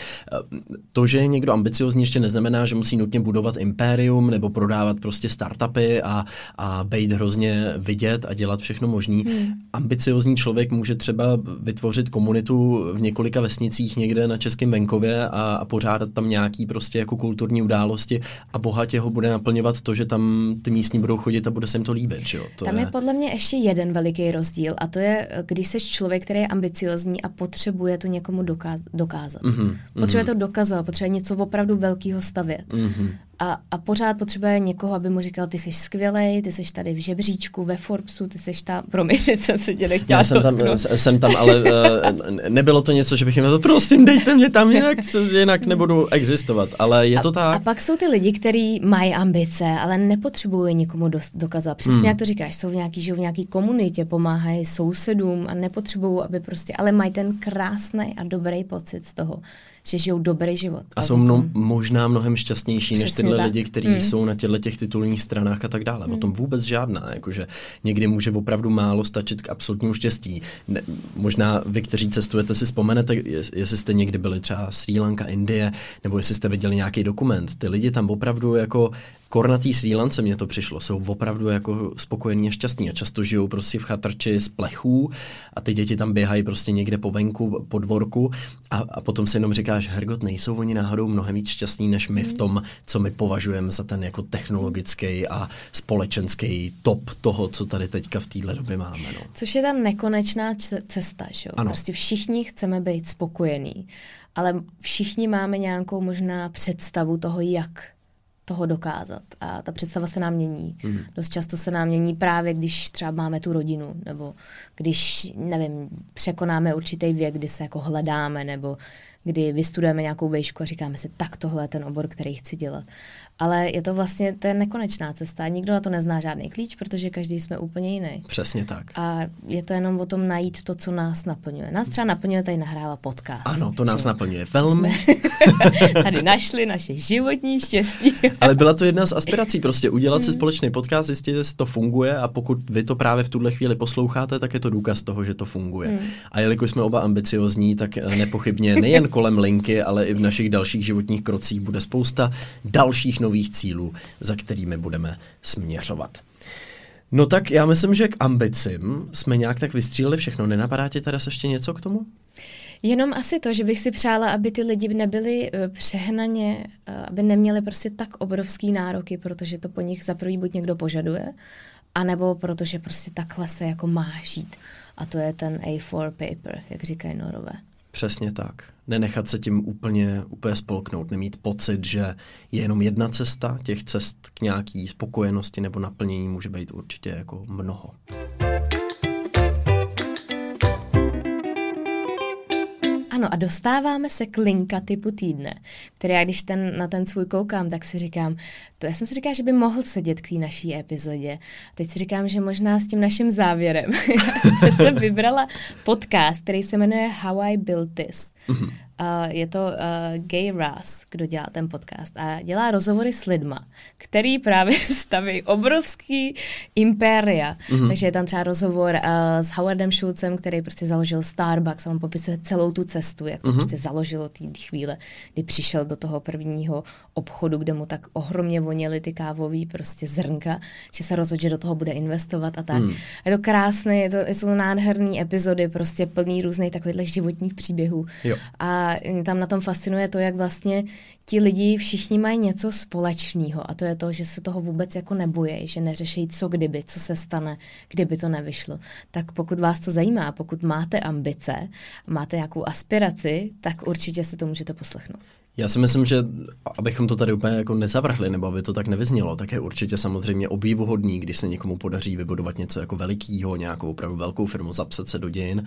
To, že je někdo ambiciozní, ještě neznamená, že musí nutně budovat impérium nebo prodávat prostě startupy a, a být hrozně vidět a dělat všechno možný. Hmm. Ambiciozní člověk může třeba vytvořit komunitu v několika vesnicích někde na českém venkově a, a pořádat tam nějaký prostě jako kulturní události a bohatě ho bude naplňovat to, že tam ty místní budou chodit a bude se jim to líbit. Že jo? To tam je... je podle mě ještě jeden veliký rozdíl a to je, když jsi člověk, který je ambiciozní a potřebuje to někomu dokáz- dokázat. Mm-hmm, potřebuje mm-hmm. to dokazovat, potřebuje něco opravdu velkého stavět. Mm-hmm a, a pořád potřebuje někoho, aby mu říkal, ty jsi skvělej, ty jsi tady v žebříčku, ve Forbesu, ty jsi tam, promiň, jsem se tě nechtěla Já jsem tam, jsem tam, ale uh, nebylo to něco, že bych jim to prosím, dejte mě tam, jinak, jinak nebudu existovat, ale je to a, tak. A pak jsou ty lidi, kteří mají ambice, ale nepotřebují nikomu dost, dokazovat. Přesně hmm. jak to říkáš, jsou v nějaký, žijou v nějaký komunitě, pomáhají sousedům a nepotřebují, aby prostě, ale mají ten krásný a dobrý pocit z toho, že žijou dobrý život. A jsou mno, možná mnohem šťastnější Přesně než tyhle tak. lidi, kteří mm. jsou na těchto těch titulních stranách a tak dále. Mm. O tom vůbec žádná. Jakože někdy může opravdu málo stačit k absolutnímu štěstí. Ne, možná vy, kteří cestujete, si vzpomenete, jestli jste někdy byli třeba Sri Lanka, Indie, nebo jestli jste viděli nějaký dokument. Ty lidi tam opravdu jako kornatý Sri Lance mě to přišlo, jsou opravdu jako spokojení a šťastní a často žijou prostě v chatrči z plechů a ty děti tam běhají prostě někde po venku, po dvorku a, a potom si jenom říkáš, Hergot, nejsou oni náhodou mnohem víc šťastní než my v hmm. tom, co my považujeme za ten jako technologický a společenský top toho, co tady teďka v téhle době máme. No. Což je ta nekonečná cesta, že jo? Prostě všichni chceme být spokojení, ale všichni máme nějakou možná představu toho, jak toho dokázat. A ta představa se nám mění. Mm. Dost často se nám mění právě, když třeba máme tu rodinu, nebo když, nevím, překonáme určitý věk, kdy se jako hledáme, nebo kdy vystudujeme nějakou vejšku a říkáme si, tak tohle je ten obor, který chci dělat ale je to vlastně ten nekonečná cesta. Nikdo na to nezná žádný klíč, protože každý jsme úplně jiný. Přesně tak. A je to jenom o tom najít to, co nás naplňuje. Nás třeba naplňuje tady nahrává podcast. Ano, to nás že? naplňuje velmi. Jsme tady našli naše životní štěstí. ale byla to jedna z aspirací, prostě udělat si společný podcast, zjistit, jestli to funguje a pokud vy to právě v tuhle chvíli posloucháte, tak je to důkaz toho, že to funguje. Hmm. A jelikož jsme oba ambiciozní, tak nepochybně nejen kolem linky, ale i v našich dalších životních krocích bude spousta dalších nových cílů, za kterými budeme směřovat. No tak já myslím, že k ambicím jsme nějak tak vystříleli všechno. Nenapadá ti teda ještě něco k tomu? Jenom asi to, že bych si přála, aby ty lidi nebyli eh, přehnaně, eh, aby neměli prostě tak obrovský nároky, protože to po nich za prvý buď někdo požaduje, anebo protože prostě takhle se jako má žít. A to je ten A4 paper, jak říkají norové. Přesně tak. Nenechat se tím úplně, úplně spolknout, nemít pocit, že je jenom jedna cesta, těch cest k nějaký spokojenosti nebo naplnění může být určitě jako mnoho. Ano, a dostáváme se k linka typu týdne, který já když ten, na ten svůj koukám, tak si říkám, to já jsem si říkala, že by mohl sedět k té naší epizodě. Teď si říkám, že možná s tím naším závěrem. jsem vybrala podcast, který se jmenuje How I Built This. Mm-hmm. Uh, je to uh, Gay Ras, kdo dělá ten podcast a dělá rozhovory s lidma, který právě staví obrovský impéria. Mm-hmm. Takže je tam třeba rozhovor uh, s Howardem Schulzem, který prostě založil Starbucks a on popisuje celou tu cestu, jak to mm-hmm. prostě založilo té chvíle, kdy přišel do toho prvního obchodu, kde mu tak ohromně voněly ty kávové prostě zrnka, že se rozhodl, že do toho bude investovat a tak. Mm. Je to krásné, je to, jsou nádherné epizody, prostě plný různých takových životních příběhů. Jo. A tam na tom fascinuje to, jak vlastně ti lidi všichni mají něco společného a to je to, že se toho vůbec jako nebojí, že neřeší, co kdyby, co se stane, kdyby to nevyšlo. Tak pokud vás to zajímá, pokud máte ambice, máte nějakou aspiraci, tak určitě si to můžete poslechnout. Já si myslím, že abychom to tady úplně jako nezavrhli, nebo aby to tak nevyznělo, tak je určitě samozřejmě obdivuhodný, když se někomu podaří vybudovat něco jako velikýho, nějakou opravdu velkou firmu, zapsat se do dějin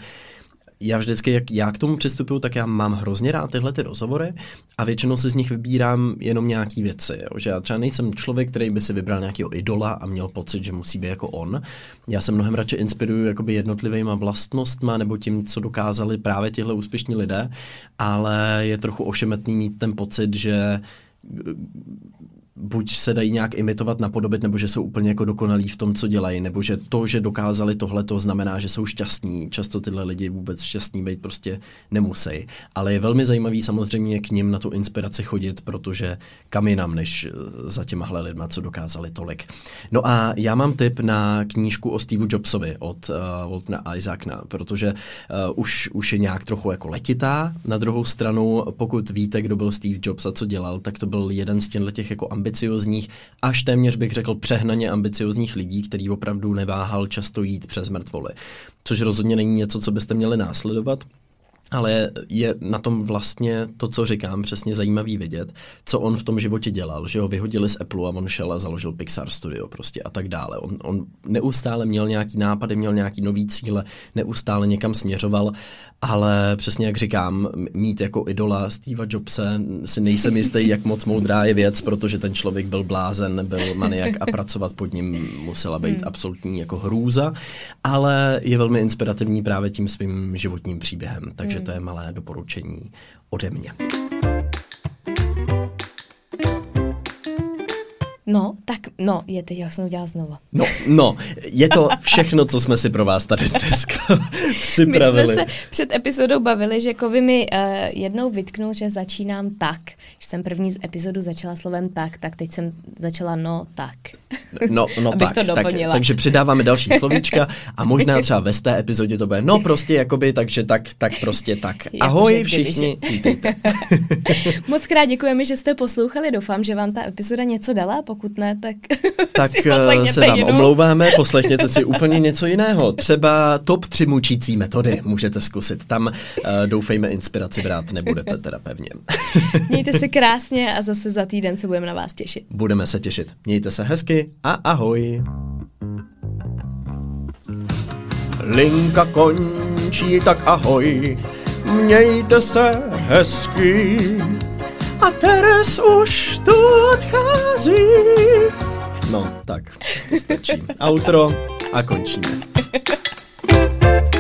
já vždycky, jak já k tomu přistupuju, tak já mám hrozně rád tyhle ty rozhovory a většinou si z nich vybírám jenom nějaký věci. Jo? Že já třeba nejsem člověk, který by si vybral nějakého idola a měl pocit, že musí být jako on. Já se mnohem radši inspiruju jakoby jednotlivýma vlastnostma nebo tím, co dokázali právě tihle úspěšní lidé, ale je trochu ošemetný mít ten pocit, že buď se dají nějak imitovat, napodobit, nebo že jsou úplně jako dokonalí v tom, co dělají, nebo že to, že dokázali tohle, to znamená, že jsou šťastní. Často tyhle lidi vůbec šťastní být prostě nemusí. Ale je velmi zajímavý samozřejmě k ním na tu inspiraci chodit, protože kam jinam, než eh, za těmahle lidma, co dokázali tolik. No a já mám tip na knížku o Steve Jobsovi od uh, Waltona Isaaca, protože uh, už, už je nějak trochu jako letitá. Na druhou stranu, pokud víte, kdo byl Steve Jobs a co dělal, tak to byl jeden z těch jako ambiciozních, až téměř bych řekl přehnaně ambiciozních lidí, který opravdu neváhal často jít přes mrtvoly. Což rozhodně není něco, co byste měli následovat ale je na tom vlastně to, co říkám, přesně zajímavý vidět, co on v tom životě dělal, že ho vyhodili z Apple a on šel a založil Pixar Studio prostě a tak dále. On, on neustále měl nějaký nápady, měl nějaký nový cíle, neustále někam směřoval, ale přesně jak říkám, mít jako idola Steva Jobse si nejsem jistý, jak moc moudrá je věc, protože ten člověk byl blázen, byl maniak a pracovat pod ním musela být hmm. absolutní jako hrůza, ale je velmi inspirativní právě tím svým životním příběhem, takže to je malé doporučení ode mě. No, tak no, je teď, jak jsem udělala znova. No, no, je to všechno, co jsme si pro vás tady dneska připravili. My jsme se před epizodou bavili, že Kovy mi uh, jednou vytknul, že začínám tak. Že jsem první epizodu začala slovem tak, tak teď jsem začala no tak. No, no Abych tak, to tak, takže přidáváme další slovíčka a možná třeba ve té epizodě to bude no prostě jakoby, takže tak, tak prostě tak. Ahoj všichni. Moc krát děkujeme, že jste poslouchali. Doufám, že vám ta epizoda něco dala. Pokud ne, tak, tak si eh, se vám jinou. omlouváme. Poslechněte si úplně něco jiného. Třeba top 3 mučící metody můžete zkusit. Tam uh, doufejme inspiraci brát nebudete teda pevně. Mějte se krásně a zase za týden se budeme na vás těšit. Budeme se těšit. Mějte se hezky a ahoj. Linka končí, tak ahoj, mějte se hezky a Teres už tu odchází. No, tak, to stačí. Outro a končíme.